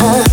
her.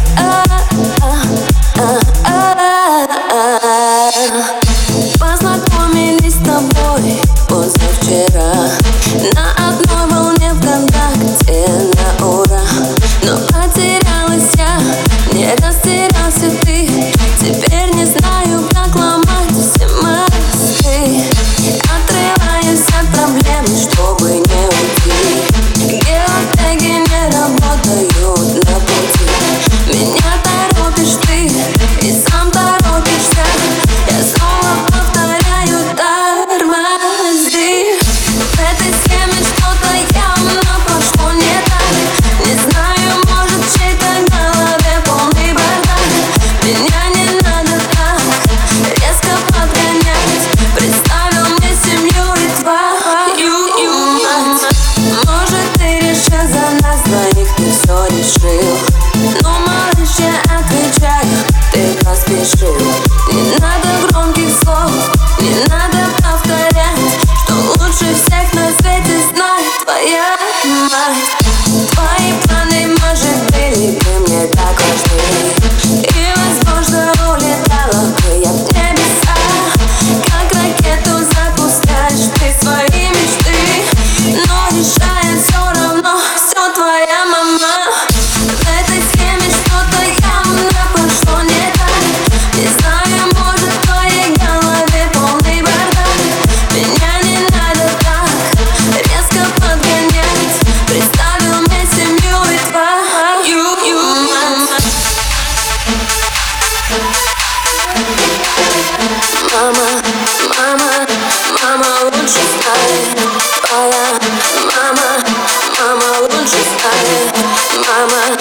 Mama,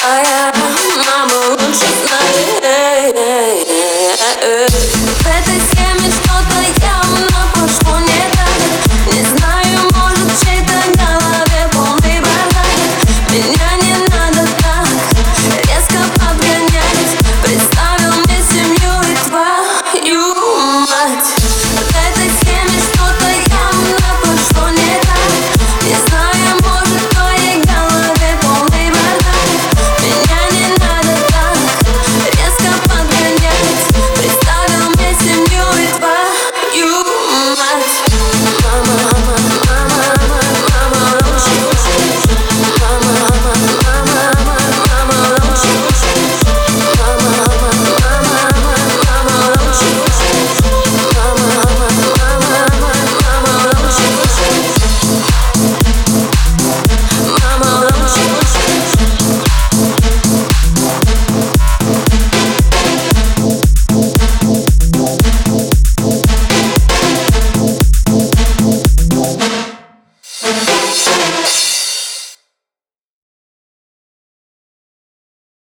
fire, mama, won't you fly?